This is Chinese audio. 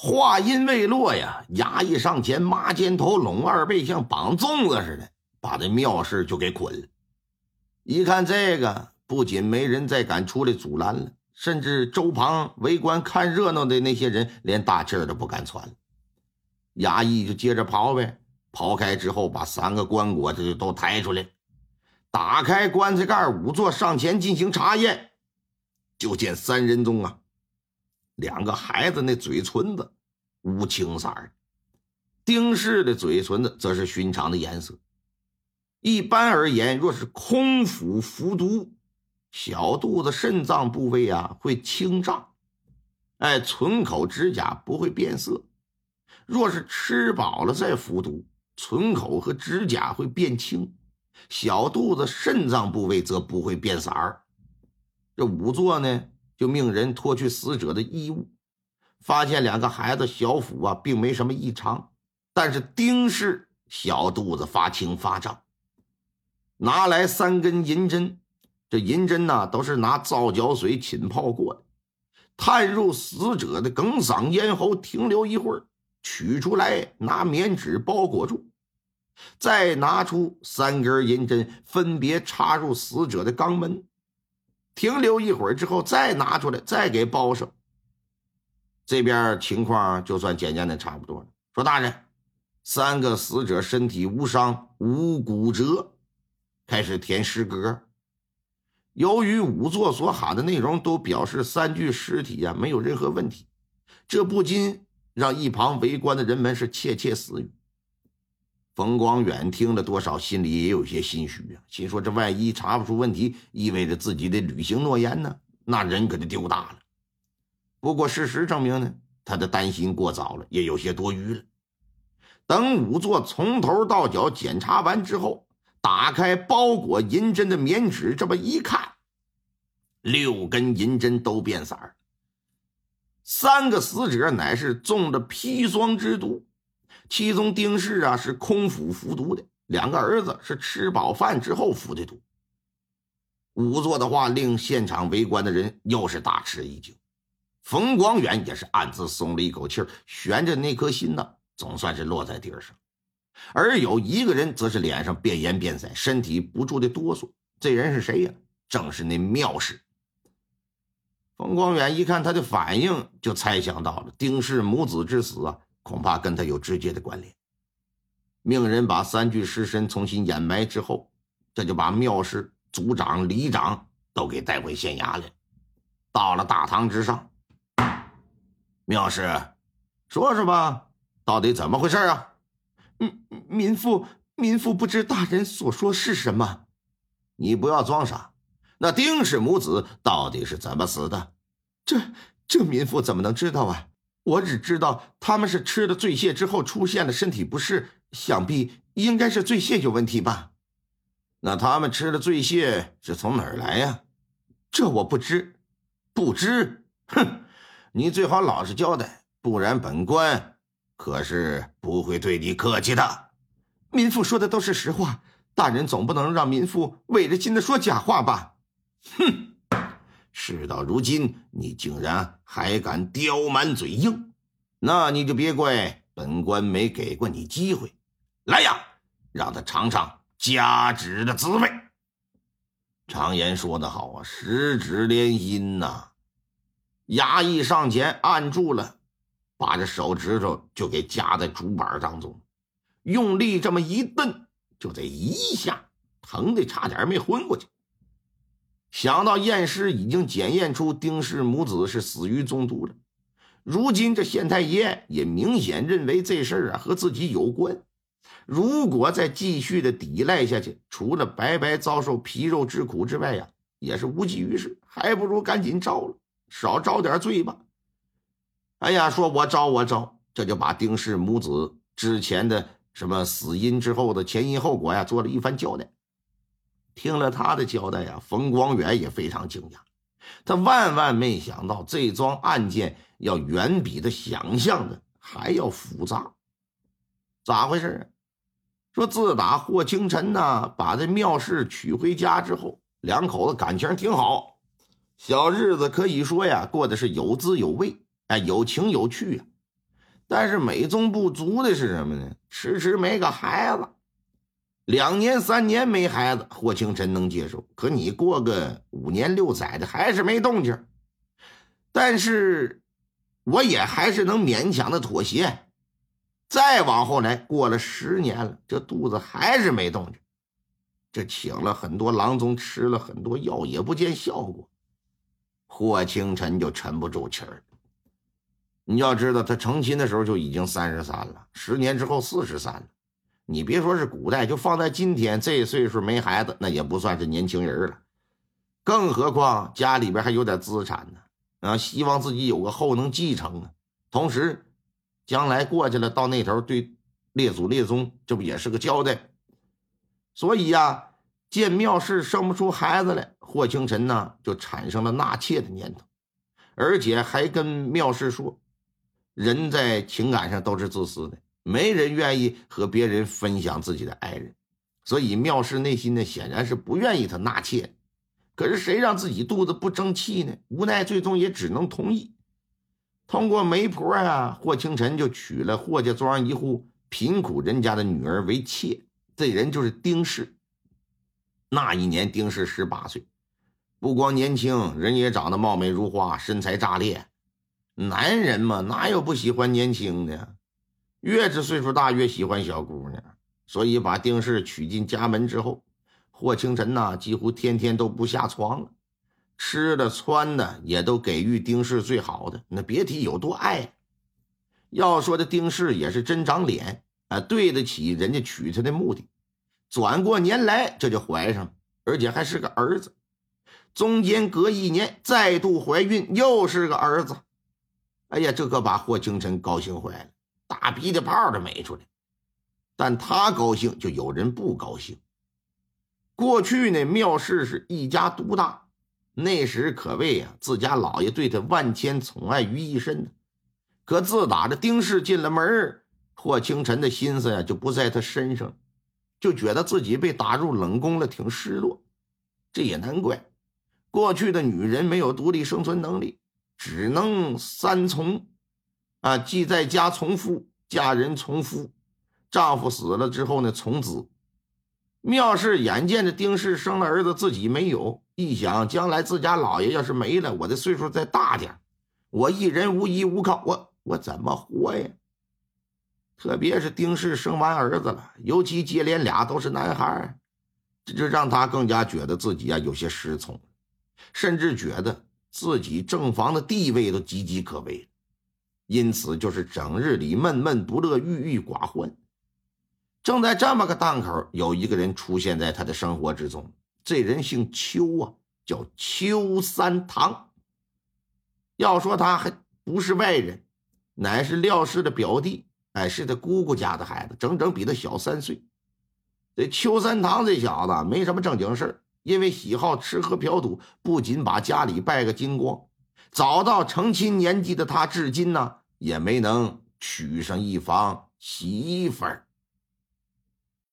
话音未落呀，衙役上前，麻肩头拢二背，像绑粽子似的，把这妙事就给捆了。一看这个，不仅没人再敢出来阻拦了，甚至周旁围观看热闹的那些人，连大气儿都不敢喘了。衙役就接着刨呗，刨开之后，把三个棺椁这就都抬出来，打开棺材盖，仵作上前进行查验，就见三人中啊。两个孩子那嘴唇子乌青色儿，丁氏的嘴唇子则是寻常的颜色。一般而言，若是空腹服毒，小肚子、肾脏部位啊会青胀，哎，唇口、指甲不会变色；若是吃饱了再服毒，唇口和指甲会变青，小肚子、肾脏部位则不会变色儿。这仵作呢？就命人脱去死者的衣物，发现两个孩子小腹啊，并没什么异常，但是丁氏小肚子发青发胀。拿来三根银针，这银针呢都是拿皂角水浸泡过的，探入死者的哽嗓咽喉，停留一会儿，取出来拿棉纸包裹住，再拿出三根银针，分别插入死者的肛门。停留一会儿之后，再拿出来，再给包上。这边情况就算检验的差不多了。说大人，三个死者身体无伤无骨折，开始填尸格。由于仵作所喊的内容都表示三具尸体呀没有任何问题，这不禁让一旁围观的人们是窃窃私语。冯光远听了多少，心里也有些心虚啊，心说这万一查不出问题，意味着自己得履行诺言呢，那人可就丢大了。不过事实证明呢，他的担心过早了，也有些多余了。等仵作从头到脚检查完之后，打开包裹银针的棉纸，这么一看，六根银针都变色儿，三个死者乃是中了砒霜之毒。其中丁氏啊是空腹服毒的，两个儿子是吃饱饭之后服的毒。仵作的话令现场围观的人又是大吃一惊，冯光远也是暗自松了一口气悬着那颗心呢，总算是落在地上。而有一个人则是脸上变颜变色，身体不住的哆嗦。这人是谁呀？正是那妙氏。冯光远一看他的反应，就猜想到了丁氏母子之死啊。恐怕跟他有直接的关联。命人把三具尸身重新掩埋之后，这就把庙师族长、里长都给带回县衙来。到了大堂之上，庙师，说说吧，到底怎么回事啊？嗯，民妇，民妇不知大人所说是什么。你不要装傻。那丁氏母子到底是怎么死的？这这民妇怎么能知道啊？我只知道他们是吃了醉蟹之后出现了身体不适，想必应该是醉蟹有问题吧？那他们吃的醉蟹是从哪儿来呀？这我不知，不知？哼，你最好老实交代，不然本官可是不会对你客气的。民妇说的都是实话，大人总不能让民妇违着心的说假话吧？哼。事到如今，你竟然还敢刁蛮嘴硬，那你就别怪本官没给过你机会。来呀，让他尝尝夹指的滋味。常言说得好啊，十指连心呐。衙役上前按住了，把这手指头就给夹在竹板当中，用力这么一蹬，就这一下，疼的差点没昏过去。想到验尸已经检验出丁氏母子是死于中毒了，如今这县太爷也明显认为这事儿啊和自己有关。如果再继续的抵赖下去，除了白白遭受皮肉之苦之外呀，也是无济于事，还不如赶紧招了，少招点罪吧。哎呀，说我招我招，这就把丁氏母子之前的什么死因之后的前因后果呀做了一番交代。听了他的交代呀，冯光远也非常惊讶，他万万没想到这桩案件要远比他想象的还要复杂。咋回事啊？说自打霍清晨呢把这妙氏娶回家之后，两口子感情挺好，小日子可以说呀过的是有滋有味，哎，有情有趣啊。但是美中不足的是什么呢？迟迟没个孩子，两年三年没孩子，霍清晨能接受。可你过个五年六载的，还是没动静。但是，我也还是能勉强的妥协。再往后来，过了十年了，这肚子还是没动静。这请了很多郎中，吃了很多药，也不见效果。霍清晨就沉不住气儿。你要知道，他成亲的时候就已经三十三了，十年之后四十三了。你别说是古代，就放在今天，这岁数没孩子，那也不算是年轻人了。更何况家里边还有点资产呢，啊，希望自己有个后能继承啊。同时，将来过去了，到那头对列祖列宗，这不也是个交代？所以呀，见妙氏生不出孩子来，霍清晨呢就产生了纳妾的念头，而且还跟妙氏说。人在情感上都是自私的，没人愿意和别人分享自己的爱人，所以妙氏内心呢显然是不愿意他纳妾。可是谁让自己肚子不争气呢？无奈最终也只能同意。通过媒婆啊，霍清晨就娶了霍家庄一户贫苦人家的女儿为妾。这人就是丁氏。那一年丁氏十八岁，不光年轻，人也长得貌美如花，身材炸裂。男人嘛，哪有不喜欢年轻的？越是岁数大，越喜欢小姑娘。所以把丁氏娶进家门之后，霍清晨呐，几乎天天都不下床了，吃的穿的也都给予丁氏最好的，那别提有多爱。要说这丁氏也是真长脸啊，对得起人家娶她的目的。转过年来，这就怀上了，而且还是个儿子。中间隔一年，再度怀孕，又是个儿子。哎呀，这可把霍清晨高兴坏了，大鼻涕泡都没出来。但他高兴，就有人不高兴。过去呢，妙氏是一家独大，那时可谓啊，自家老爷对他万千宠爱于一身呢。可自打这丁氏进了门霍清晨的心思呀就不在他身上，就觉得自己被打入冷宫了，挺失落。这也难怪，过去的女人没有独立生存能力。只能三从，啊，既在家从夫，嫁人从夫，丈夫死了之后呢，从子。妙氏眼见着丁氏生了儿子，自己没有，一想将来自家老爷要是没了，我的岁数再大点，我一人无依无靠，我我怎么活呀？特别是丁氏生完儿子了，尤其接连俩都是男孩，这就让他更加觉得自己啊有些失宠，甚至觉得。自己正房的地位都岌岌可危，因此就是整日里闷闷不乐、郁郁寡欢。正在这么个档口，有一个人出现在他的生活之中。这人姓邱啊，叫邱三堂。要说他还不是外人，乃是廖氏的表弟，哎，是他姑姑家的孩子，整整比他小三岁。这邱三堂这小子没什么正经事。因为喜好吃喝嫖赌，不仅把家里败个精光，早到成亲年纪的他，至今呢也没能娶上一房媳妇儿。